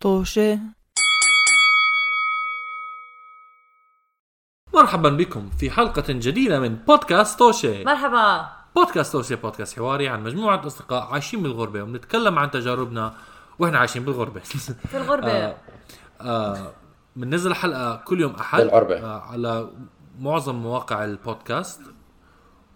طوشة. مرحبا بكم في حلقة جديدة من بودكاست توشي مرحبا. بودكاست توشي بودكاست حواري عن مجموعة أصدقاء عايشين بالغربة وبنتكلم عن تجاربنا وإحنا عايشين بالغربة. في الغربة. آه، آه، بننزل حلقة كل يوم أحد. بالغربة. آه، على معظم مواقع البودكاست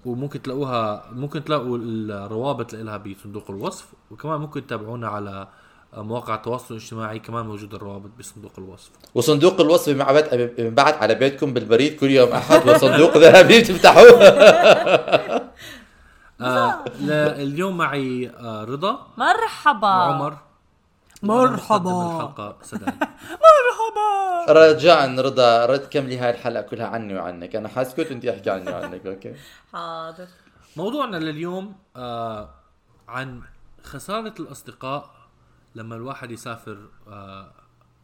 وممكن تلاقوها ممكن تلاقوا الروابط لها بصندوق الوصف وكمان ممكن تتابعونا على آه، مواقع التواصل الاجتماعي كمان موجود الروابط بصندوق الوصف. وصندوق الوصف بنبعت على بيتكم بالبريد كل يوم أحد وصندوق ذهبي بتفتحوه آه اليوم معي آه رضا. مرحبا. وعمر. مرحبا. الحلقة سداد. رجاء رضا رد كملي هاي الحلقة كلها عني وعنك. أنا حاسكت وأنت احكي عني وعنك أوكي. حاضر. موضوعنا لليوم آه عن خسارة الأصدقاء لما الواحد يسافر آه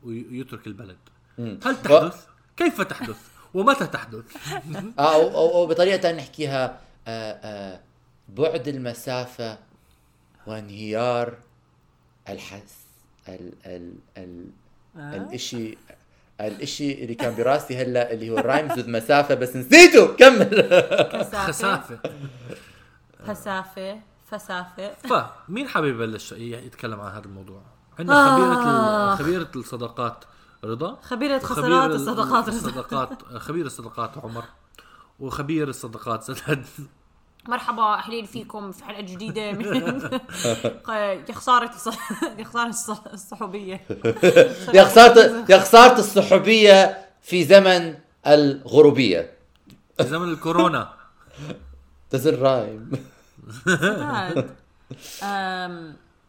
ويترك البلد. هل تحدث؟ كيف تحدث؟ ومتى تحدث؟ آه أو, أو, أو بطريقة ثانية نحكيها آه بعد المسافة وانهيار الحس ال ال ال الإشي الإشي اللي كان براسي هلأ اللي هو الرايمز ذو مسافة بس نسيته كمل كثافة خسافة فسافة فمين حابب يبلش يتكلم عن هذا الموضوع؟ عندنا خبيرة آه. خبيرة الصداقات رضا. خبيرة خسارات ال- الصداقات رزق. الصداقات خبير الصداقات عمر وخبير الصداقات سداد. مرحبا أهلين فيكم في حلقة جديدة من يا خسارة الص- يا خسارة الص- الصحوبية. يا خسارة يا خسارة الصحوبية في زمن الغروبية. في زمن الكورونا. تزل رايم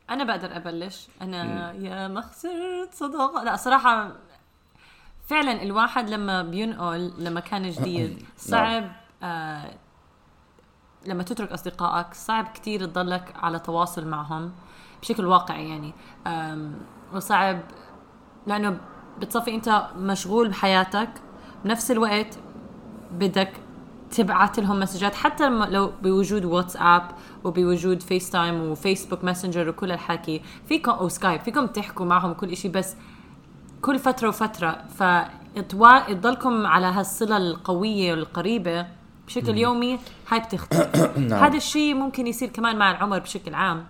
أنا بقدر أبلش. أنا يا ما خسرت صداقة. لا صراحة فعلا الواحد لما بينقل لما كان جديد صعب آه لما تترك أصدقائك صعب كتير تضلك على تواصل معهم بشكل واقعي يعني. وصعب لأنه بتصفي أنت مشغول بحياتك بنفس الوقت بدك تبعت لهم messages حتى لو بوجود واتساب وبوجود FaceTime و Facebook Messenger وكل الحكي فيكم أو Skype فيكم تحكوا معهم كل إشي بس كل فترة وفترة. فتا تضلكم على هالصلة القوية والقريبة بشكل يومي هاي بتختلف. هذا الشيء ممكن يصير كمان مع العمر بشكل عام.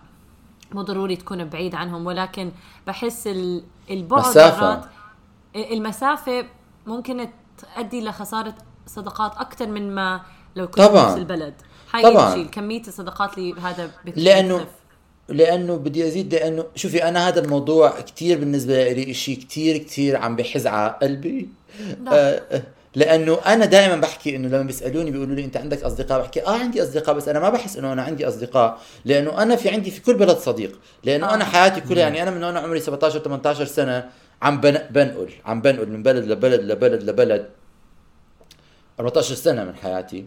مو ضروري تكون بعيد عنهم ولكن بحس ال- البعد مسافة. مرات المسافة ممكن تؤدي لخسارة صداقات أكثر من ما لو كنت طبعاً. بنفس البلد هاي طبعاً. الشيء كمية الصداقات اللي هذا بتخف. لأنه بدي أزيد لأنه شوفي أنا هذا الموضوع كتير بالنسبة لي إشي كتير كتير عم بحز على قلبي نعم. آه آه، لأنه أنا دائما بحكي إنه لما بيسألوني بيقولوا لي أنت عندك أصدقاء بحكي آه عندي أصدقاء بس أنا ما بحس إنه أنا عندي أصدقاء لأنه أنا في عندي في كل بلد صديق لأنه آه. أنا حياتي كلها يعني أنا من وأنا عمري 17 18 سنة عم بن- بنقل عم بنقل من بلد لبلد لبلد لبلد 14 سنة من حياتي.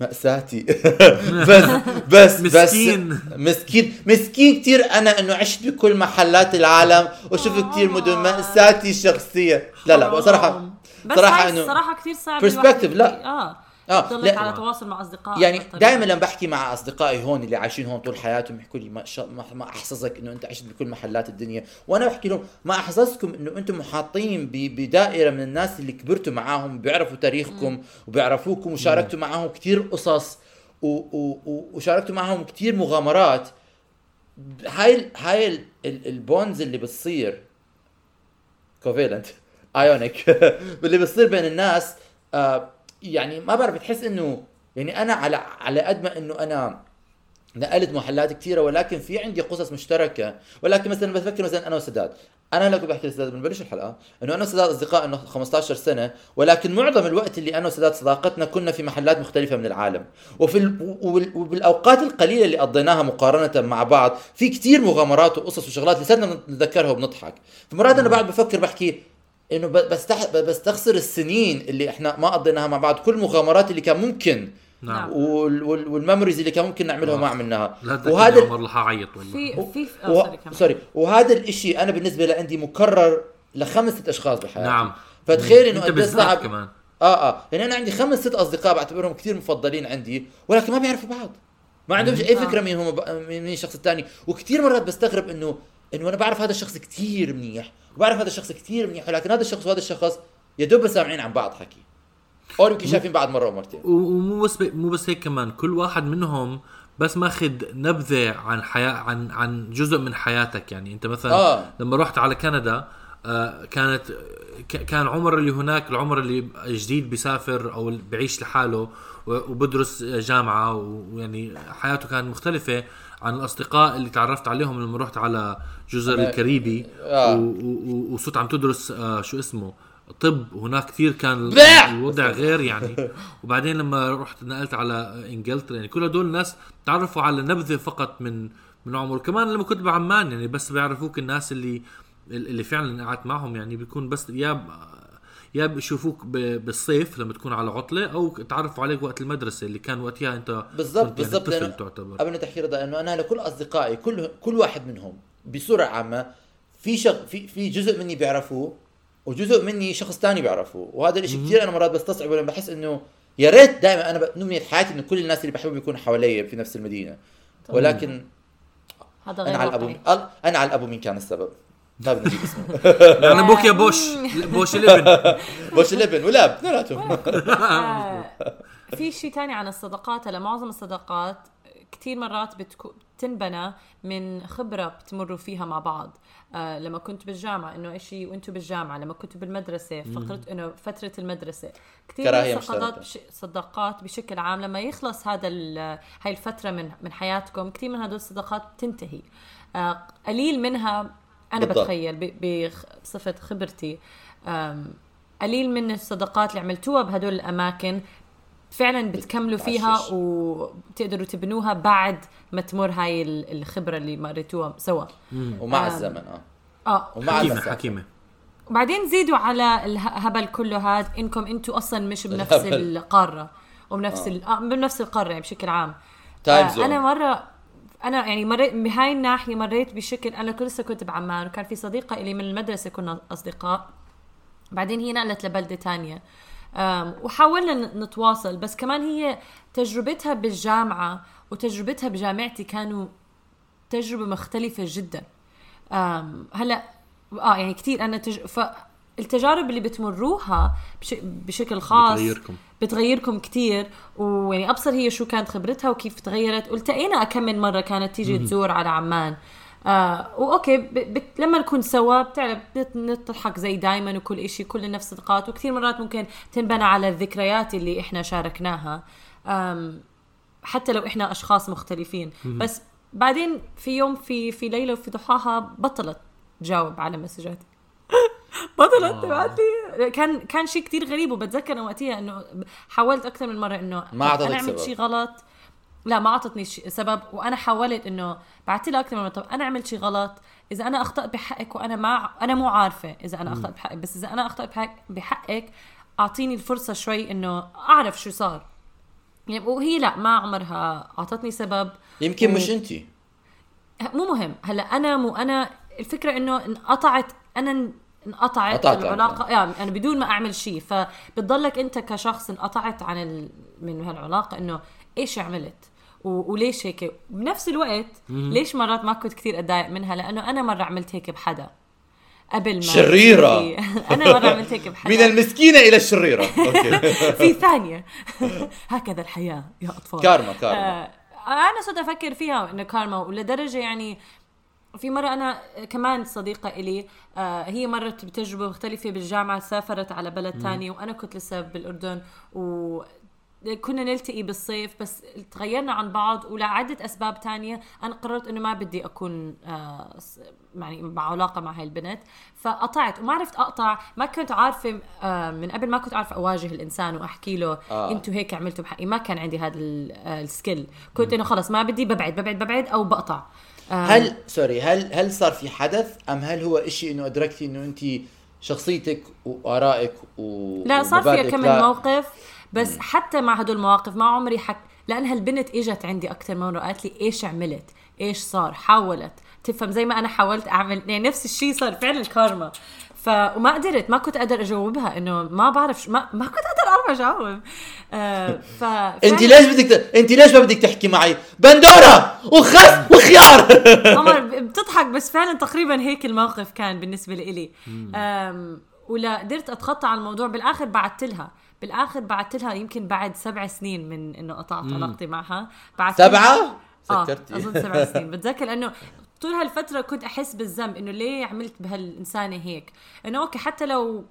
مأساتي. بس بس مسكين. بس مسكين. مسكين. كثير أنا إنه عشت بكل محلات العالم وشفت كثير مدن. مأساتي الشخصية لا لا بصراحة بس صراحة هاي إنه الصراحة كثير صعب perspective، الواحد لا. آه. آه تضلك لا. على تواصل مع أصدقائك يعني. دائما لما بحكي مع أصدقائي هون اللي عايشين هون طول حياتهم يحكوا لي ما, شاء ما, ما أحسسك إنه أنت عشت بكل محلات الدنيا. وأنا بحكي لهم ما أحسسكم إنه أنتم محاطين ب- بدائرة من الناس اللي كبرتوا معاهم بيعرفوا تاريخكم وبيعرفوكم وشاركتوا معاهم كثير قصص و- و- و- وشاركتوا معاهم كثير مغامرات. هاي ال- هاي ال- ال- ال bonds اللي بتصير covalent ايونيك اللي بتصير بين الناس آه يعني ما بعرف بتحس إنه يعني أنا على على قد ما إنه أنا نقلت محلات كثيرة ولكن في عندي قصص مشتركة. ولكن مثلا بفكر مثلا أنا وسداد. أنا كنت بحكي لسداد بنبلش الحلقة إنه أنا وسداد أصدقاء إنه 15 سنة ولكن معظم الوقت اللي أنا وسداد صداقتنا كنا في محلات مختلفة من العالم. وفي ال... وبال- وبالأوقات القليلة اللي قضيناها مقارنة مع بعض في كثير مغامرات وقصص وشغلات لساتنا نتذكرها وبنضحك. فمرات أنا بعد بفكر بحكي إنه بستح... بستخسر السنين اللي إحنا ما قضيناها مع بعض كل المغامرات اللي كان ممكن. نعم. وال... وال... وال memories اللي كان ممكن نعملها وما عملناها. وهذا عمر رح أعيط والله. في في و... آه sorry. وهذا الإشي أنا بالنسبة لعندي مكرر لخمس ست أشخاص بحياتي نعم. فتخيل إنه أنت قد صعب كمان. آه آه. يعني أنا عندي خمس ست أصدقاء بعتبرهم كثير مفضلين عندي ولكن ما بيعرفوا بعض. ما عندهمش أي فكرة مين هم ب... مين الشخص الثاني. وكثير مرات بستغرب إنه إنه أنا بعرف هذا الشخص كثير منيح وبعرف هذا الشخص كثير منيح ولكن هذا الشخص وهذا الشخص يا دوب سامعين عن بعض حكي. أو يمكن شايفين بعض مرة ومرتين. ومو بس مو بس هيك كمان كل واحد منهم بس ماخذ نبذة عن حياه عن عن جزء من حياتك. يعني أنت مثلا آه. لما رحت على كندا آه كانت كان عمر اللي هناك العمر اللي جديد بيسافر أو بيعيش لحاله وبدرس جامعة ويعني حياته كانت مختلفة. عن الأصدقاء اللي تعرفت عليهم لما رحت على جزر الكاريبي آه. وصرت عم تدرس آه شو اسمه طب هناك كثير كان! الوضع غير يعني وبعدين لما رحت نقلت على إنجلترا يعني كل هدول الناس تعرفوا على نبذة فقط من من عمر كمان لما كنت بعمان يعني بس بيعرفوك الناس اللي اللي فعلا قعدت معهم يعني بيكون بس يا يا بيشوفوك ب- بالصيف لما تكون على عطلة أو تعرفوا عليك وقت المدرسة اللي كان وقتها أنت بالضبط يعني بالضبط. طفل لأنه تعتبر. قبل ما تحكي رضا إنه أنا لكل أصدقائي كل كل واحد منهم بصورة عامة في شغ في في جزء مني بيعرفوه وجزء مني شخص تاني بيعرفوه. وهذا الشيء كثير أنا مرات بستصعبه لما بحس إنه يا ريت دائما أنا بأمنية حياتي إنه كل الناس اللي بحبهم يكونوا حوالي في نفس المدينة. ولكن هذا أنا غير على الابو أنا على الابو مين كان السبب؟ بدي أجيب اسمه يعني أبوك يا بوش بوش الابن بوش اللبن ولاب اثنيناتهم في شيء تاني عن الصداقات هلا معظم الصداقات كثير مرات بتكو بتنبنى من خبرة بتمروا فيها مع بعض. آه لما كنت بالجامعة إنه إشي وأنتم بالجامعة لما كنتوا بالمدرسة فقرة إنه فترة المدرسة. كثير مشتركة. بش... صداقات بشكل عام لما يخلص هذا ال... هاي الفترة من من حياتكم كثير من هدول الصداقات بتنتهي. آه قليل منها أنا بالضبط. بتخيل ب... بخ- بصفة خبرتي قليل من الصداقات اللي عملتوها بهدول الأماكن فعلا بتكملوا فيها. وبتقدروا تبنوها بعد ما تمر هاي ال- الخبرة اللي مريتوها سوا ومع. الزمن آه آه ومع حكيمة المسافة. حكيمة وبعدين زيدوا على الهبل كله هاد إنكم أنتم أصلا مش بنفس الهبل. القارة وبنفس ال- آه. بنفس القارة يعني بشكل عام تايم آه. أنا مرة أنا يعني مريت بهاي الناحية مريت بشكل أنا كل لسه كنت بعمان وكان في صديقة لي من المدرسة كنا أصدقاء. بعدين هي نقلت لبلدة تانية. وحاولنا نتواصل بس كمان هي تجربتها بالجامعة وتجربتها بجامعتي كانوا تجربة مختلفة جدا. هلأ آه يعني كثير أنا تج... فالتجارب اللي بتمروها بش... بشكل خاص بتغيركم. بتغيركم كتير ويعني أبصر هي شو كانت خبرتها وكيف تغيرت. والتقينا كم من مرة كانت تيجي تزور على عمان؟ آه وأوكي ب... ب... لما نكون سوا بتعرف نضحك زي دايما وكل إشي كل نفس صدقات وكثير مرات ممكن تنبنى على الذكريات اللي إحنا شاركناها. آم حتى لو إحنا أشخاص مختلفين. بس بعدين في يوم في في ليلة وفي ضحاها بطلت تجاوب على مسجاتي بطلت تبعت لي كان كان شيء كتير غريب وبتذكر وقتها إنه حاولت أكثر من مرة إنه ما أعطتك أنا عملت. شيء غلط. لا ما أعطتني سبب وأنا حاولت إنه بعثت لها أكثر من مرة طب أنا عملت شيء غلط؟ إذا أنا أخطأت بحقك وأنا ما أنا مو عارفة إذا أنا أخطأت بحقك بس إذا أنا أخطأت بحق بحقك أعطيني الفرصة شوي إنه أعرف شو صار. يعني وهي لا ما عمرها أعطتني سبب. يمكن و- مش أنت. مو مهم. هلأ أنا مو أنا الفكرة إنه انقطعت أنا ان- انقطعت قطعت العلاقة. يعني أنا بدون ما أعمل شيء. فبتضلك أنت كشخص انقطعت عن ال... من هالعلاقة إنه إيش عملت؟ و... وليش هيك؟ بنفس الوقت ليش مرات ما كنت كثير أتضايق منها؟ لأنه أنا مرة عملت هيك بحدا. قبل ما شريرة. أنا مرة عملت هيك بحدا. من المسكينة إلى الشريرة. okay. في ثانية. هكذا الحياة يا أطفال. karma karma. آه، أنا صرت أفكر فيها إنه كارما ولدرجة يعني في مرة أنا كمان صديقة إلي آه هي مرت بتجربة مختلفة بالجامعة سافرت على بلد تاني وأنا كنت لسه بالأردن و كنا نلتقي بالصيف بس تغيرنا عن بعض ولعدة أسباب تانية أنا قررت إنه ما بدي أكون آه يعني مع علاقة مع هاي البنت فقطعت وما عرفت أقطع ما كنت عارفة آه من قبل ما كنت عارفة أواجه الإنسان وأحكي له آه. أنتوا هيك عملتوا بحقي ما كان عندي هذا ال- آه، السكيل كنت إنه خلص ما بدي ببعد ببعد ببعد أو بقطع. آه. هل سوري هل هل صار في حدث أم هل هو إشي إنه أدركتي إنه أنت شخصيتك وآرائك و لا صار فيها كم لا- موقف بس حتى مع هدول المواقف ما عمري حك لأن هالبنت إجت عندي أكثر من مرة قالت لي إيش عملت؟ إيش صار؟ حاولت. تفهم زي ما أنا حاولت أعمل يعني نفس الشيء صار فعلا كارما ف وما قدرت ما كنت أقدر أجاوبها إنه ما بعرف ما, ما كنت أقدر عارفه أجاوب. آه ف انت ليش بدك. انت ليش ما بدك تحكي معي؟ بندورة وخس وخيار. عمر بتضحك بس فعلا تقريبا هيك الموقف كان بالنسبة لإلي ولا قدرت أتخطى على الموضوع. بالآخر بعثت لها. بالآخر بعثت لها يمكن بعد سبع سنين من إنه قطعت علاقتي معها. بعثت؟ آه سكرتي أظن سبع سنين. بتذكر لأنه طول هالفترة كنت أحس بالذنب إنه ليه عملت بهالإنسانة هيك؟ إنه أوكي حتى لو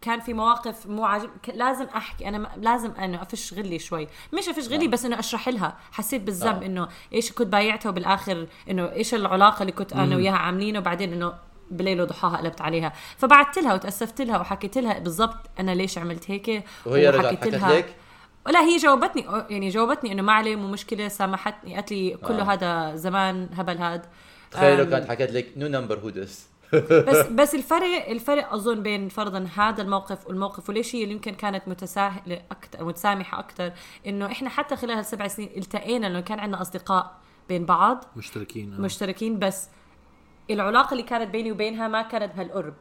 كان في مواقف مو عاجب لازم أحكي. أنا لازم انه أفش غلي شوي. مش أفش غلي بس إنه أشرح لها. حسيت بالذنب آه. إنه إيش كنت بايعتها وبالاخر إنه إيش العلاقة اللي كنت أنا وياها عاملينه وبعدين إنه بليل وضحاها قلبت عليها. فبعثت لها وتأسفت لها وحكيت لها بالضبط أنا ليش عملت هيك وهي رجعت حكت لك لا هي جاوبتني. يعني جاوبتني إنه ما عليه مو مشكلة سامحتني قالت لي كله آه. هذا زمان هبل هاد. تخيل لو كانت حكت لك new number who this بس بس الفرق الفرق أظن بين فرضا هذا الموقف والموقف وليش هي اللي يمكن كانت متساهله أكثر متسامحة أكثر إنه إحنا حتى خلال هالسبع سنين التقينا لأنه كان عندنا أصدقاء بين بعض. مشتركين آه. مشتركين بس العلاقة اللي كانت بيني وبينها ما كانت بهالقرب.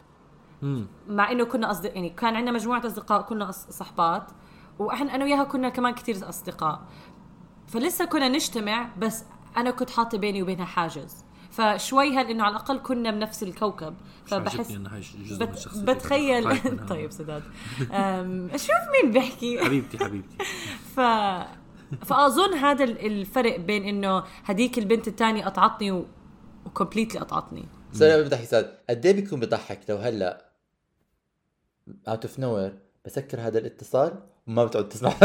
مم. مع إنه كنا اصدقاء يعني كان عندنا مجموعة أصدقاء كنا أص- صحبات وإحنا أنا وياها كنا كمان كثير أصدقاء. فلسه كنا نجتمع بس أنا كنت حاطة بيني وبينها حاجز. فشوي هل إنه على الأقل كنا بنفس الكوكب؟ فبحس فبحس إنه هاي جزء من بت بتخيل. خايف منها. طيب سداد. شوف مين بيحكي. حبيبتي حبيبتي. ف فأظن هذا ال- الفرق بين إنه هديك البنت الثانية قطعتني و... و completely قطعتني. sorry بمزح سداد قد إيه بيكون بضحك لو هلأ out of nowhere بسكر هذا الاتصال وما بتقعد تسمع.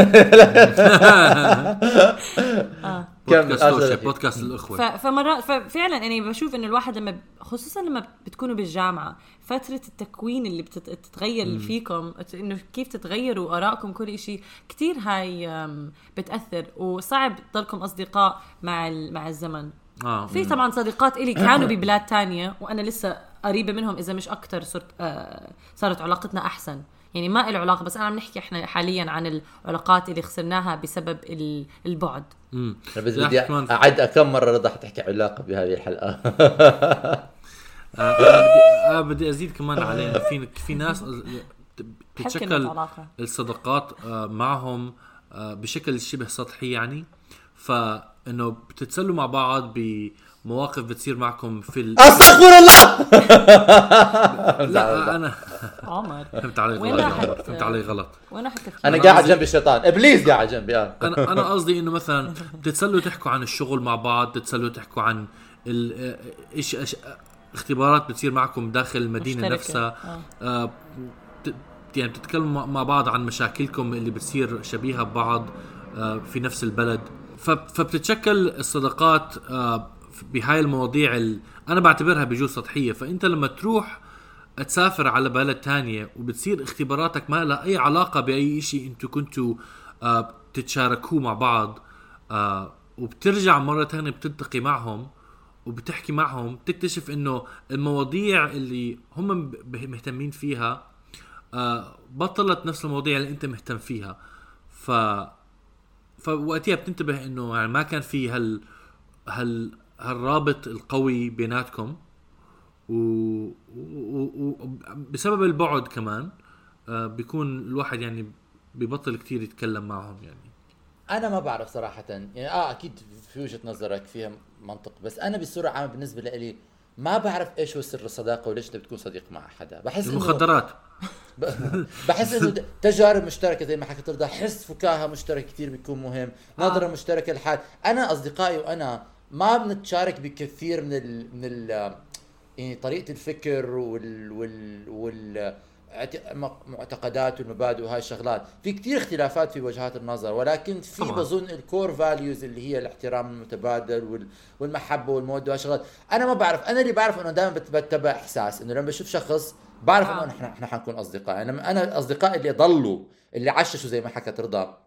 آه. بودكاست آه،. بودكاست ف... الاخوه فمرات ففعلا يعني بشوف إنه الواحد لما خصوصا لما بتكونوا بالجامعة فترة التكوين اللي بتت- بتتغير اللي فيكم إنه كيف تتغيروا آرائكم كل شيء كثير هاي بتأثر. وصعب تضلكم أصدقاء مع ال- مع الزمن. آه في طبعا صديقات إلي كانوا ببلاد تانية وأنا لسه قريبة منهم إذا مش أكثر صرت آه صارت علاقتنا أحسن. يعني ما له علاقة بس أنا عم نحكي إحنا حاليا عن العلاقات اللي خسرناها بسبب ال- البعد. امم بس بدي أعد كم مرة رضا حتحكي علاقة بهذه الحلقة. آه، أنا بدي أزيد كمان علينا في في ناس بتتشكل علاقة. الصداقات آه، معهم آه، بشكل شبه سطحي يعني. فإنه بتتسلوا مع بعض بمواقف بتصير معكم في ال... أستغفر الله! لا أنا عمر. فهمت علي وين غلط يا راحت؟ عمر، فهمت علي غلط. وين راح التفكير؟ أنا أنا قاعد جنب الشيطان. إبليس قاعد جنبي آه أنا أنا قصدي إنه مثلا بتتسلوا تحكوا عن الشغل مع بعض تتسلوا تحكوا عن ال- آه، إيش إيش- اختبارات بتصير معكم داخل المدينة مشتركة. نفسها. آه. آه، بت- يعني بتتكلموا مع بعض عن مشاكلكم اللي بتصير شبيهة ببعض آه، في نفس البلد. ف- فبتتشكل الصداقات آه، بهاي المواضيع ال- أنا بعتبرها بجوز سطحية. فأنت لما تروح تسافر على بلد تانية وبتصير اختباراتك ما لها أي علاقة بأي شيء أنتوا كنتوا آه، بتتشاركوه مع بعض آه، وبترجع مرة تانية بتلتقي معهم وبتحكي معهم بتكتشف إنه المواضيع اللي هم مهتمين فيها آه، بطلت نفس المواضيع اللي أنت مهتم فيها. ف فوقتها بتنتبه إنه يعني ما كان في هال هال هالرابط القوي بيناتكم. و... و... و... بسبب البعد كمان آه بيكون الواحد يعني ببطل كتير يتكلم معهم يعني. أنا ما بعرف صراحة يعني آه أكيد في وجهة نظرك فيها منطق بس أنا بصورة عامة بالنسبة لي ما بعرف إيش هو سر الصداقة وليش أنت بتكون صديق مع حدا. بحس المخدرات. بحس إنه تجارب مشتركة زي ما حكيت رضا حس فكاهة مشترك كثير بيكون مهم نظرة آه. مشتركة للحال أنا أصدقائي وأنا ما بنتشارك بكثير من ال من ال يعني طريقة الفكر وال وال وال معتقدات والمبادئ وهاي الشغلات في كثير اختلافات في وجهات النظر ولكن في طبعاً. بظن الكور فاليوز اللي هي الاحترام المتبادل وال- والمحبة والمودة وهاي الشغلات أنا ما بعرف أنا اللي بعرف إنه دائما بتبع إحساس إنه لما بشوف شخص بعرف آه. إنه إحنا إحنا حنكون أصدقاء أنا أنا اصدقائي اللي ضلوا اللي عششوا زي ما حكت رضا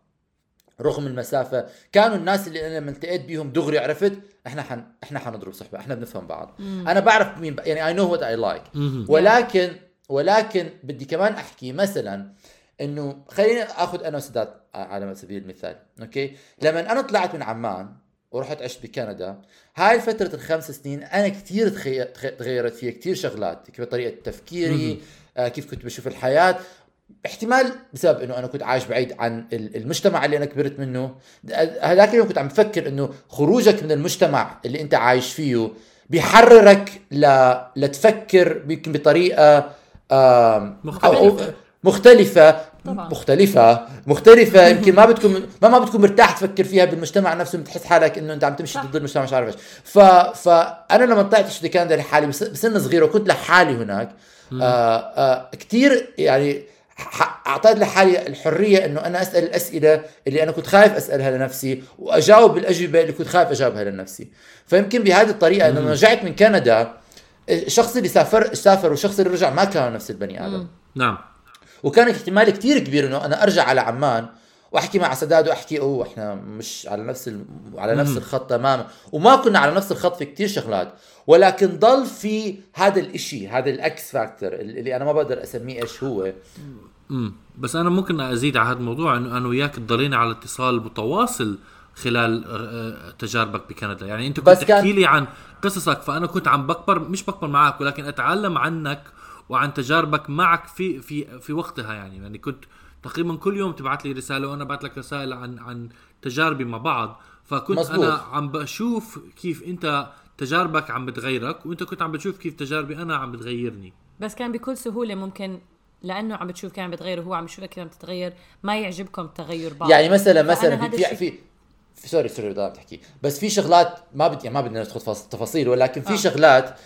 رغم المسافة. كانوا الناس اللي أنا لما التقيت بيهم دغري عرفت إحنا حن إحنا حنضرب صحبة إحنا بنفهم بعض. أنا بعرف مين ب... يعني I know what I like. ولكن ولكن بدي كمان أحكي مثلا إنه خليني آخذ أنا وسداد على سبيل المثال. أوكي؟ لما أنا طلعت من عمان ورحت عشت بكندا هاي فترة الخمس سنين أنا كثير تغيرت فيها كثير شغلات كيف طريقة تفكيري آه كيف كنت بشوف الحياة. احتمال بسبب إنه أنا كنت عايش بعيد عن ال- المجتمع اللي أنا كبرت منه. هذاك اليوم كنت عم بفكر إنه خروجك من المجتمع اللي أنت عايش فيه بيحررك ل... لتفكر يمكن بطريقة آم، مختلفة. أو- مختلفة. طبعاً. مختلفة. مختلفة. يمكن ما بتكون ما ما بتكون مرتاح تفكر فيها بالمجتمع نفسه بتحس حالك إنه أنت عم تمشي ضد المجتمع مش عارف إيش. ف فانا لما طلعت كندا لحالي بس- بسن صغير وكنت لحالي هناك. آه آه كثير يعني أعطيت لحالي الحرية إنه أنا أسأل الأسئلة اللي أنا كنت خايف أسألها لنفسي وأجاوب بالأجوبة اللي كنت خايف أجاوبها لنفسي. فيمكن بهذه الطريقة لما رجعت من كندا الشخص اللي سافر سافر والشخص اللي رجع ما كانوا نفس البني آدم. نعم. وكان احتمال كتير كبير إنه أنا أرجع على عمان وأحكي مع سداد وأحكي أوه إحنا مش على نفس ال... على نفس الخط تماما. وما كنا على نفس الخط في كتير شغلات ولكن ضل في هذا الإشي هذا ال X factor اللي أنا ما بقدر أسميه إيش هو. امم بس أنا ممكن أزيد على هذا الموضوع إنه أنا وياك ضلينا على اتصال متواصل خلال آه، تجاربك بكندا. يعني أنت كنت بس كان- تحكي لي عن قصصك فأنا كنت عم بكبر مش بكبر معك ولكن أتعلم عنك وعن تجاربك معك في في في وقتها يعني. يعني كنت تقريبا كل يوم تبعت لي رسالة وأنا بعت لك رسائل عن عن تجاربي مع بعض فكنت مزبوط. أنا عم بشوف كيف أنت تجاربك عم بتغيرك وأنت كنت عم بتشوف كيف تجاربي أنا عم بتغيرني بس كان بكل سهولة ممكن لأنه عم بتشوف كيف عم بتغير وهو عم يشوفك عم تتغير ما يعجبكم تغير بعض يعني مثلا مثلا في في في sorry sorry بدي تحكي بس في شغلات ما بدي يعني ما بدنا ندخل في تفاصيل ولكن في آه. شغلات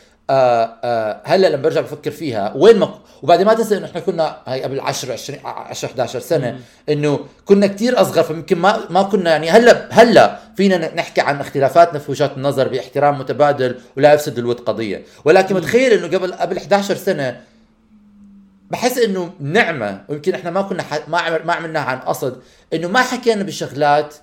هلا لما برجع بفكر فيها وين ما وبعدين ما تنسى إنه إحنا كنا هاي قبل 10 20 10 11 سنة إنه كنا كتير أصغر فيمكن ما ما كنا يعني هلا هلا فينا نحكي عن اختلافاتنا في وجهات النظر باحترام متبادل ولا يفسد الود قضية. ولكن متخيل إنه قبل قبل 11 سنة بحس إنه نعمة ويمكن إحنا ما كنا ح... ما عمل... ما عملناها عن قصد إنه ما حكينا بشغلات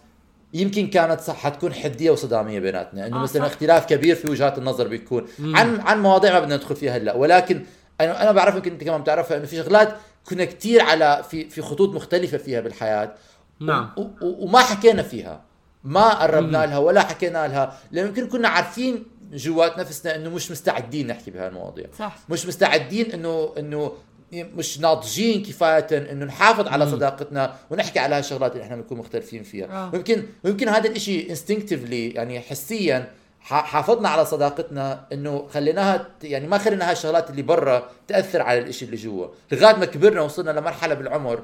يمكن كانت صح حتكون حدية وصدامية بيناتنا إنه آه، مثلا صح. اختلاف كبير في وجهات النظر بيكون. عن عن مواضيع ما بدنا ندخل فيها هلأ ولكن أنا أنا بعرف يمكن أنت كمان بتعرفها إنه في شغلات كنا كتير على في في خطوط مختلفة فيها بالحياة. نعم. و... و... وما حكينا فيها. ما قربنا لها ولا حكينا لها لأنه يمكن كنا عارفين جوات نفسنا إنه مش مستعدين نحكي بهالمواضيع. صح. مش مستعدين إنه إنه مش ناضجين كفاية إنه نحافظ على صداقتنا ونحكي على هالشغلات اللي إحنا بنكون مختلفين فيها. آه. ويمكن ويمكن هذا الإشي instinctively يعني حسيا حافظنا على صداقتنا إنه خليناها يعني ما خلينا هالشغلات اللي برا تأثر على الإشي اللي جوا. لغاية ما كبرنا وصلنا لمرحلة بالعمر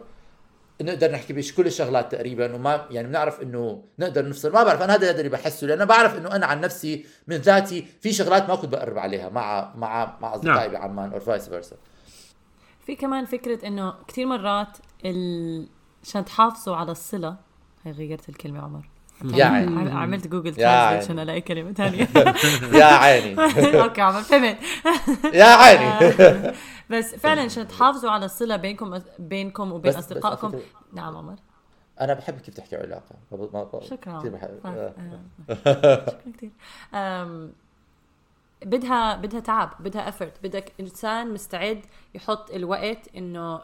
نقدر نحكي بش كل الشغلات تقريبا وما يعني بنعرف إنه نقدر نفصل. ما بعرف أنا هذا اللي بحسه لأن أنا بعرف إنه أنا عن نفسي من ذاتي في شغلات ما كنت بقرب عليها مع مع مع أصدقائي نعم. بعمان أو vice versa في كمان فكرة إنه كثير مرات ال... عشان تحافظوا على الصلة هي غيرت الكلمة عمر. يا عيني. عم- عملت جوجل عيني. عشان ألاقي كلمة ثانية يا عيني. أوكي عمر فهمت. يا عيني. بس فعلا عشان تحافظوا على الصلة بينكم بينكم وبين أصدقائكم. على نعم عمر. أنا بحب كيف تحكي علاقة. شكرا. كثير بحب. آه، آه. شكرا كثير بدها بدها تعب بدها افرت بدك إنسان مستعد يحط الوقت إنه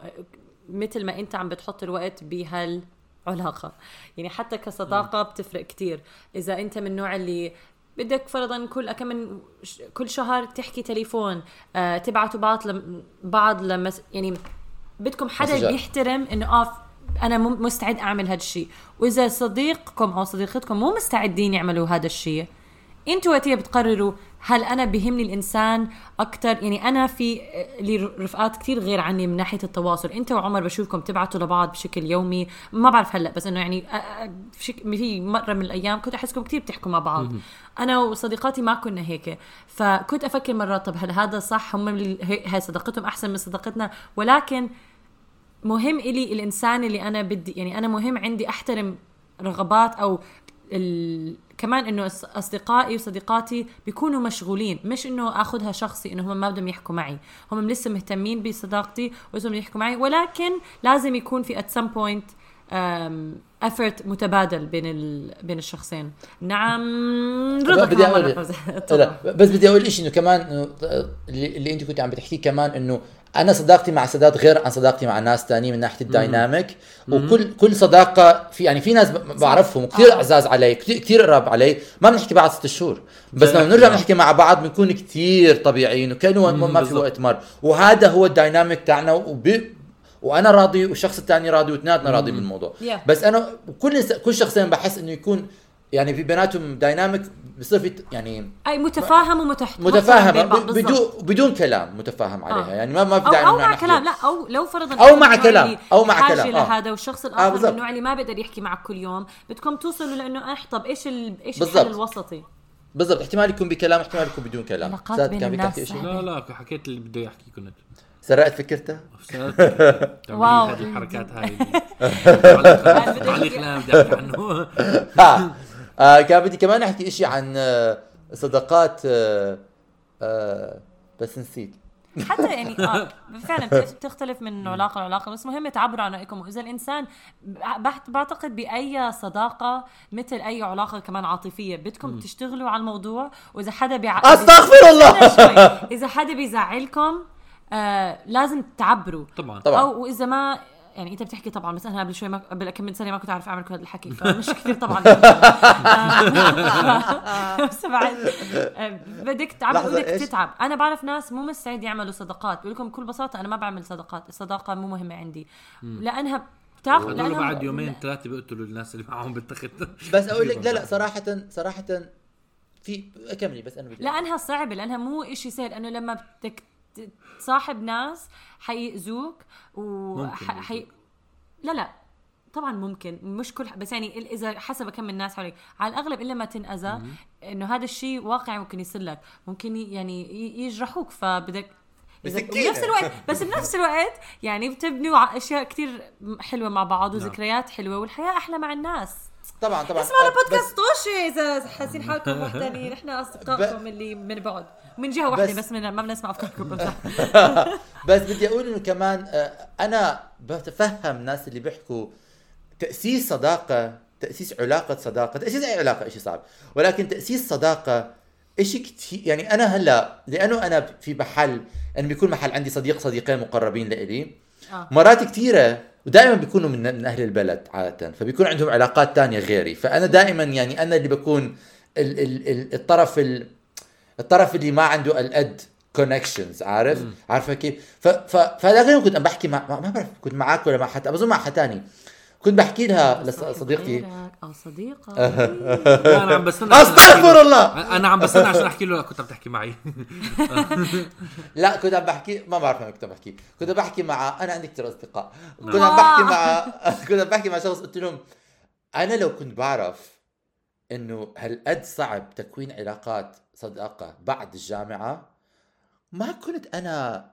مثل ما أنت عم بتحط الوقت بهالعلاقة. يعني حتى كصداقة بتفرق كتير. إذا أنت من النوع اللي بدك فرضا كل كم من كل شهر تحكي تليفون آه تبعتوا بعض لم بعض لمس يعني بدكم حدا مسجات. بيحترم إنه آه أنا مستعد أعمل هذا الشيء وإذا صديقكم أو صديقتكم مو مستعدين يعملوا هذا الشيء أنتوا وقتها بتقرروا هل أنا بهمني الإنسان أكثر يعني أنا في لي رفقات كثير غير عني من ناحية التواصل. انت وعمر بشوفكم تبعتوا لبعض بشكل يومي. ما بعرف هلأ بس إنه يعني في مرة من الأيام كنت أحسكم كثير بتحكوا مع بعض. أنا وصديقاتي ما كنا هيك. فكنت أفكر مرات طب هل هذا صح؟ هم هي صداقتهم أحسن من صداقتنا؟ ولكن مهم إلي الإنسان اللي أنا بدي يعني أنا مهم عندي أحترم رغبات أو ال... كمان إنه أصدقائي وصديقاتي بيكونوا مشغولين مش إنه آخذها شخصي إنه هم ما بدهم يحكوا معي. هم لسه مهتمين بصداقتي ولازم يحكوا معي ولكن لازم يكون في at some point effort متبادل بين ال... بين الشخصين. نعم رضا بدي فوزي. لا بس بدي أقول شيء إنه كمان إنه اللي, اللي أنت كنت عم بتحكيه كمان إنه أنا صداقتي مع سداد غير عن صداقتي مع ناس تانيين من ناحية ال dynamic وكل كل صداقة في يعني في ناس بعرفهم كثير آه. أعزاز علي كثير قراب علي. ما بنحكي بعد ست شهور. بس لما بنرجع بنحكي مع بعض بنكون كثير طبيعيين وكأنه ما في. وقت مر. وهذا هو ال dynamic تاعنا وب وأنا راضي والشخص الثاني راضي واثنيناتنا راضيين بالموضوع. Yeah. بس أنا كل كل شخصين بحس إنه يكون يعني في بيناتهم dynamic بصير في يعني أي متفاهم ومتحت متفاهمه. بدون بدون كلام متفاهم عليها آه. يعني ما ما في أو داعي أو إنه مع نحكي. كلام لا أو لو فرضا أو أنت مع كلام، أو مع كلام، آه. لهذا والشخص الآخر من بالضبط. النوع اللي ما بيقدر يحكي معك كل يوم بدكم توصلوا لأنه اح طب إيش ال... إيش. الحل الوسطي بالضبط احتمال يكون بكلام احتمال يكون بدون كلام ساد كان بدك تحكي شيء. لا لا حكيت اللي بدي احكي كنت سرقت فكرتها واو. واو هذه الحركات هاي تعليق تعليق لا بدي أحكي عنه آه. كان بدي كمان أحكي إشي عن آه صداقات آه آه بس نسيت. حتى يعني آه فعلا بت- بتختلف من علاقة لعلاقة بس مهم تعبروا عن رأيكم. وإذا الإنسان بعتقد بأي صداقة مثل أي علاقة كمان عاطفية بدكم تشتغلوا على الموضوع. وإذا حدا بيع... أستغفر الله! إذا حدا بيزعلكم آه لازم تعبروا. طبعا. طبعا. أو واذا ما يعني انت بتحكي طبعا بس أنا قبل شوي ما قبل كم من سنة ما كنت اعرف أعمل كل هذا الحكي فمش كثير طبعا. بس بعد بدك تعب بدك؟ تتعب. أنا بعرف ناس مو مستعد يعملوا صداقات بقول لكم بكل بصراحه أنا ما بعمل صداقات الصداقة مو مهمة عندي. لأنها بتاخذ لأنها بعد يومين ثلاثة بيقتلوا الناس اللي معهم بالتخت. بس أقول لك لا لا صراحة صراحة في كملي بس أنا بدي لأنها صعبة لأنها مو إشي سهل. أنه لما بدك تصاحب ناس حيأذوك و ممكن ح- حي... لا لا. طبعا ممكن. مش كل بس يعني إذا حسب كم من الناس حواليك على الأغلب إلا ما تنأذى إنه هذا الشيء واقعي ممكن يصير لك. ممكن يعني يجرحوك فبدك. بنفس الوقت بس بنفس الوقت يعني بتبنوا أشياء كتير حلوة مع بعض نعم. وذكريات حلوة والحياة أحلى مع الناس. طبعا طبعا. اسمعوا آه، البودكاست. طوشي إذا حاسين حالكم وحدانيين نحن أصدقائكم اللي من بعد. من جهة واحدة بس- بس, من ما بنسمع أفكاركم. بس بدي أقول إنه كمان آه، أنا بتفهم الناس اللي بيحكوا تأسيس صداقة تأسيس علاقة صداقة. تأسيس أي علاقة شيء صعب. ولكن تأسيس صداقة شيء كثير يعني أنا هلأ لأنه أنا في محل أنا بيكون محل عندي صديق صديقين مقربين لإلي. آه. مرات كثيره ودائما بيكونوا من, من أهل البلد عادة فبيكون عندهم علاقات تانية غيري. فأنا دائما يعني أنا اللي بكون ال ال ال الطرف ال الطرف اللي ما عنده القد كونكشنز عارف؟ عارفة كيف؟ ف ف فهذاك اليوم كنت عم بحكي مع ما بعرف كنت معك ولا مع حدا بظن مع حدا ثاني كنت بحكي لها لصديقتي أو صديقة. لا أنا عم بستنى عشان أحكي استغفر له. الله. أنا عم بستنى عشان أحكي له لا كنت عم تحكي معي. لا كنت عم بحكي ما بعرف أنا كنت عم بحكي. كنت عم بحكي مع أنا عندي كثير أصدقاء. كنت عم بحكي مع كنت عم بحكي مع شخص قلت لهم أنا لو كنت بعرف إنه هالقد صعب تكوين علاقات صداقة بعد الجامعة ما كنت أنا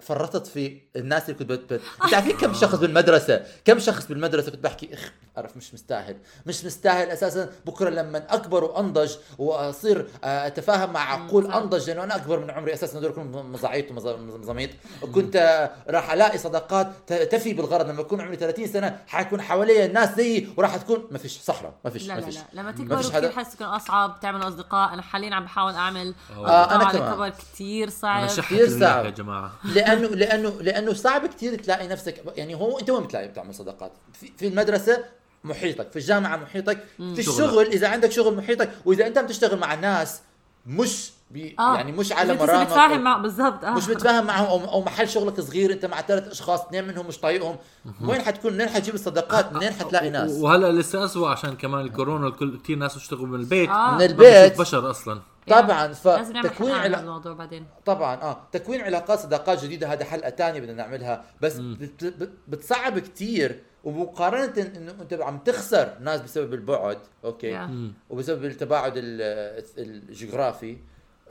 فرطت في الناس اللي كنت بت... بت... انت عارفين كم شخص بالمدرسة؟ كم شخص بالمدرسة كنت بحكي إخ اعرف مش مستاهل. مش مستاهل أساسا. بكرة لما أكبر وأنضج وأصير آه، أتفاهم مع عقول. أنضج لأنه أنا أكبر من عمري أساسا. هذول كلهم مزاعيط ومزاميط كنت آه، راح ألاقي صداقات ت- تفي بالغرض. لما اكون عمري 30 سنة حيكون حوالي الناس زيي وراح تكون ما فيش صحراء ما فيش لا ما لا فيش. لا. لما ما تكبروا فيش حدا- كثير حس يكون أصعب تعملوا أصدقاء. أنا حاليا عم بحاول أعمل آه، على كمان. كبر كثير أنا صعب كثير صعب. يا جماعة. لأنه لأنه لأنه صعب كثير تلاقي نفسك يعني هو أنت وين بتلاقي بتعمل صداقات؟ في, في المدرسة محيطك في الجامعة محيطك في. الشغل إذا عندك شغل محيطك وإذا أنت عم تشتغل مع ناس مش بي آه. يعني مش على مرامك بتفاهم أو- مع بالضبط. آه. مش متفاهم معهم أو أو محل شغلك صغير أنت مع ثلاث أشخاص اثنين منهم مش طايقهم. وين حتكون؟ منين حتجيب الصداقات؟ منين حتلاقي ناس؟ وهلا لسه اسوء عشان كمان الكورونا الكل كثير ناس بيشتغلوا من البيت. آه. من البيت. بشر أصلا. طبعا لازم نعمل فتكوين حلقة عن علاقات الموضوع بعدين. طبعا آه تكوين علاقات صداقات جديدة هذا حلقة ثانية بدنا نعملها بس بت بت بتصعب كثير ومقارنة إنه أنت عم تخسر ناس بسبب البعد أوكي؟ Yeah. وبسبب التباعد ال- الجغرافي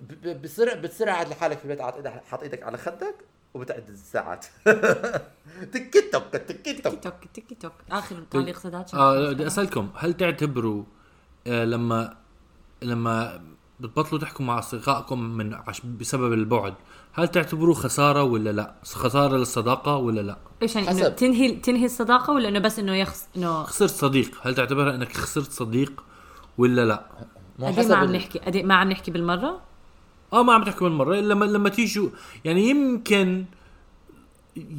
بتصير بتصير قاعد لحالك في البيت حاط إيدك على خدك وبتعد الساعات. تيك توك تيك تيك توك. توك تيك توك. آخر تعليق سداد آه بدي أسألكم هل تعتبروا آه لما لما بتبطلوا تحكوا مع أصدقائكم من عش بسبب البعد. هل تعتبروه خسارة ولا لا؟ خسارة للصداقة ولا لا؟ إيش يعني إنه حسب. تنهي تنهي الصداقة ولا إنه بس إنه يخص إنه خسرت صديق. هل تعتبرها إنك خسرت صديق ولا لا؟ قد حسب ما عم نحكي قد ما عم نحكي بالمرة؟ آه ما عم تحكوا من مره لما لما تيجوا يعني يمكن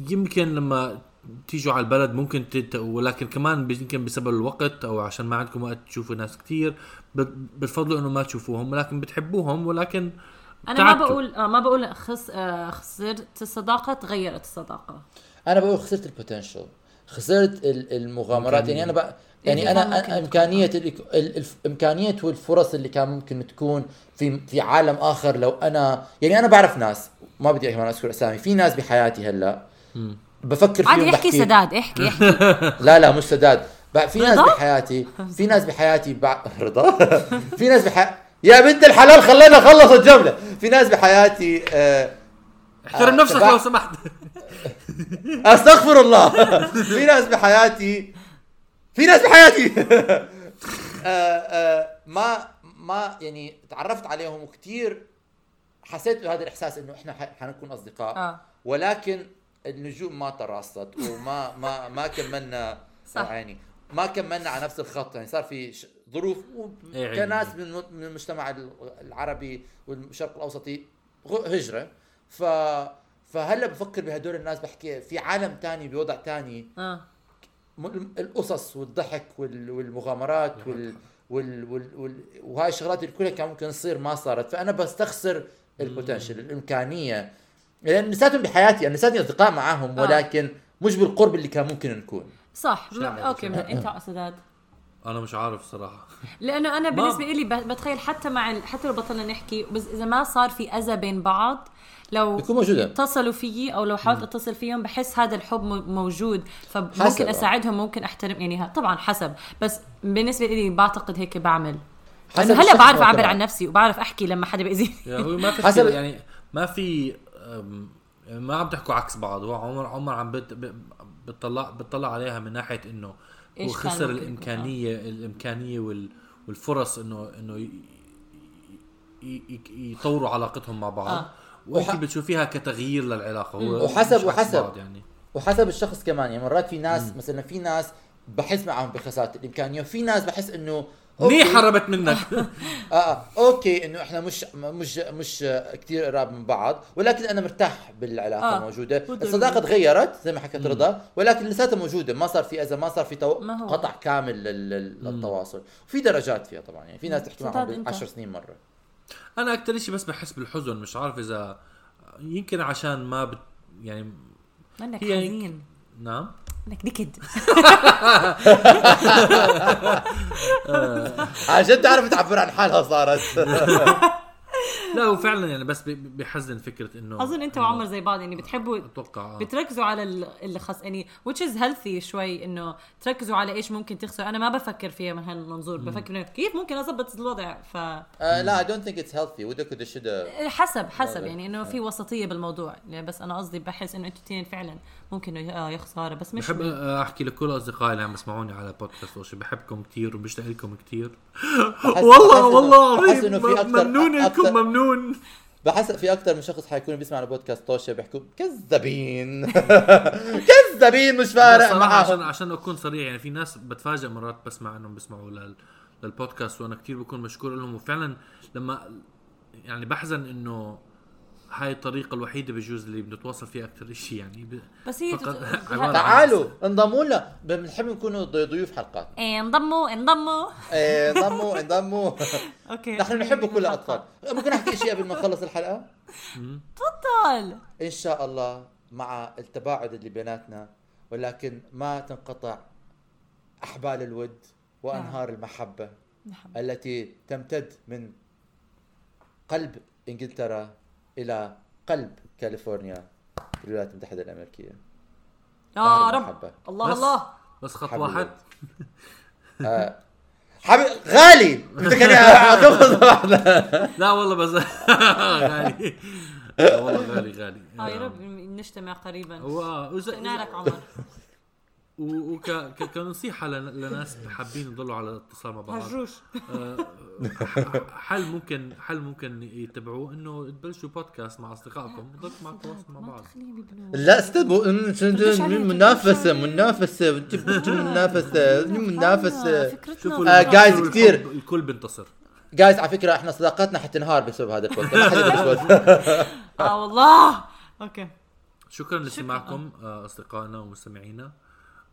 يمكن لما تيجوا على البلد ممكن تت... ولكن كمان يمكن بسبب الوقت أو عشان ما عندكم وقت تشوفوا ناس كتير بت- بتفضلوا إنه ما تشوفوهم ولكن بتحبوهم ولكن أنا ما تعبتوا. بقول آه ما بقول خس آه خسرت الصداقة تغيرت الصداقة. أنا بقول خسرت البوتنشل خسرت ال- المغامرات. يعني أنا بقى يعني أنا إمكانية ال- ال- الف- إمكانية والفرص اللي كان ممكن تكون في في عالم آخر لو أنا يعني أنا بعرف ناس. ما بدي كمان أذكر أسامي. في ناس بحياتي هلأ. بفكر فيهم عادي احكي بحكي. سداد احكي احكي. لا لا مش سداد. في ناس؟ بحياتي في ناس بحياتي بع... رضا؟ في ناس بح... يا بنت الحلال خلينا نخلص الجملة. في ناس بحياتي آه احترم آه، نفسك تبع- لو سمحت. أستغفر الله. في ناس بحياتي في ناس بحياتي. آه، آه، ما ما يعني تعرفت عليهم وكثير حسيت بهذا الإحساس إنه إحنا حنكون أصدقاء. آه. ولكن النجوم ما تراصت وما ما ما كملنا صح. يعني ما كملنا على نفس الخط يعني صار في ش- ظروف إيه. كناس من من المجتمع ال- العربي والشرق الاوسطي هجرة. ف فهلا بفكر بهدول الناس بحكي في عالم تاني بوضع تاني. م- القصص والضحك وال- والمغامرات وال وال وال وال وهاي الشغلات اللي كلها كان ممكن تصير ما صارت. فأنا بستخسر ال potential الإمكانية. لأن لساتهم بحياتي أنا لساتني أصدقاء معاهم آه. ولكن مش بالقرب اللي كان ممكن نكون صح. أوكي أنت سداد أنا مش عارف صراحة لأنه أنا بالنسبة لي ب- بتخيل حتى مع ال... حتى لو بطلنا نحكي بس إذا ما صار في أذى بين بعض لو موجودة. اتصلوا فيي أو لو حاولت أتصل فيهم بحس هذا الحب موجود حسب، فممكن آه. أساعدهم ممكن أحترم يعني ها- طبعا حسب بس بالنسبة لي بعتقد هيك بعمل حسب هلأ بعرف أعبر. عن نفسي وبعرف أحكي لما حدا بيأذيني يعني ما في حسب- حسب يعني ما في ما عم تحكوا عكس بعض. هو عمر عمر عم بتطلع بتطلع عليها من ناحية إنه هو خسر الامكانيه الإمكانية وال والفرص انه إنه ي- ي- ي- يطوروا علاقتهم مع بعض. آه. وانت وح- بتشوفيها كتغيير للعلاقة. هو وحسب- وحسب. يعني. وحسب الشخص كمان. يعني مرات في ناس مثلا في ناس بحس معهم بخسارة الإمكانية وفي ناس بحس إنه أوكي. هربت منك؟ آه آه. أوكي إنه إحنا مش مش مش كثير قراب من بعض ولكن أنا مرتاح بالعلاقة آه. موجودة. الصداقة تغيرت زي ما حكت رضا ولكن لساتها موجودة. ما صار في أذى ما صار في تو... ما. قطع كامل لل... لل- للتواصل. وفي درجات فيها طبعا يعني في ناس تحكي معهم أنت. 10 سنين مرة. أنا أكثر شيء بس بحس بالحزن مش عارف إذا يمكن عشان ما بت يعني منك هي- حزين. نعم؟ منك نكد. عشان تعرف تعبر عن حالها صارت. لا هو فعلا يعني بس بي- بيحزن فكرة إنه أظن أنت وعمر زي بعض يعني بتحبوا أتوقع آه. بتركزوا على ال- اللي خص يعني which is healthy شوي إنه تركزوا على إيش ممكن تخسروا. أنا ما بفكر فيها من هالمنظور بفكر إنه كيف ممكن أظبط الوضع؟ ف آه لا I don't think it's healthy. ودك وده شدة. حسب حسب. يعني إنه في وسطية بالموضوع. يعني بس أنا قصدي بحس إنه أنتوا الاثنين فعلا. ممكن إنه آه يا خساره بس مش بحب أحكي لكل أصدقائي اللي عم يسمعوني على بودكاست وشي بحبكم كثير وبشتاق لكم كثير والله والله بحس عظيم إنه في أكتر- ممنون لكم ممنون. بحس في أكثر من شخص حيكونوا بيسمعوا بودكاست توشا بيحكوا كذابين. كذابين مش فارق صراحة عشان معهم عشان أكون صريح يعني في ناس بتفاجئ مرات بسمع إنهم بيسمعوا لل للبودكاست وأنا كثير بكون مشكور لهم وفعلا لما يعني بحزن إنه هاي الطريقة الوحيدة بجوز اللي بنتواصل فيها أكثر شيء يعني. ب... بس هي فقط- تعالوا انضموا لنا. بنحب نكونوا ضي- ضيوف حلقات. إيه، انضموا انضموا. إيه، انضموا انضموا. أوكي. نحن نحب كل الأطفال. ممكن أحكي شيء قبل ما نخلص الحلقة؟ تفضل. إن شاء الله مع التباعد اللي بيناتنا ولكن ما تنقطع أحبال الود وأنهار المحبة نحب. التي تمتد من قلب إنجلترا إلى قلب كاليفورنيا في الولايات المتحدة الأمريكية. يا رب. المحبة. الله بس- الله. بس خط حبيبي. واحد. آه. حبيب غالي. بدك اني اخذ واحدة لا والله بس غالي. لا والله غالي غالي. آه يا رب نجتمع قريبا. هو وإذا- نارك عمر. وك ك- كنصيحة لن- لناس حابين يضلوا على اتصال مع بعض. هجروش. آه، ح- حل ممكن حل ممكن يتبعوه؟ إنه تبلشوا بودكاست مع أصدقائكم وضلكم مع التواصل مع بعض. لا استبوا. منافسة منافسة. منافسة. منافسة. شوفوا آه، الكل- guys، الكل- بينتصر. جايز على فكرة إحنا صداقتنا حتنهار بسبب هذا البودكاست. آه والله. أوكي. شكرا لاستماعكم آه، أصدقائنا ومستمعينا.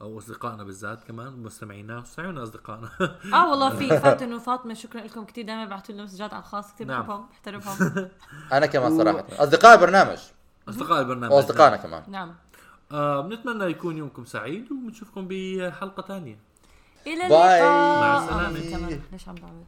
أو أصدقائنا بالذات كمان مستمعينا. مستمعينا أصدقائنا. آه والله في فاتن وفاطمة شكرا لكم كثير دائما بعثوا لنا مسجات على الخاص كثير نعم. بحبهم بحترمهم. أنا كمان صراحة. أصدقاء البرنامج. أصدقاء البرنامج واصدقائنا كمان. نعم. آه بنتمنى يكون يومكم سعيد وبنشوفكم بحلقة ثانية. إلى. اللقاء. مع كمان ليش عم بعمل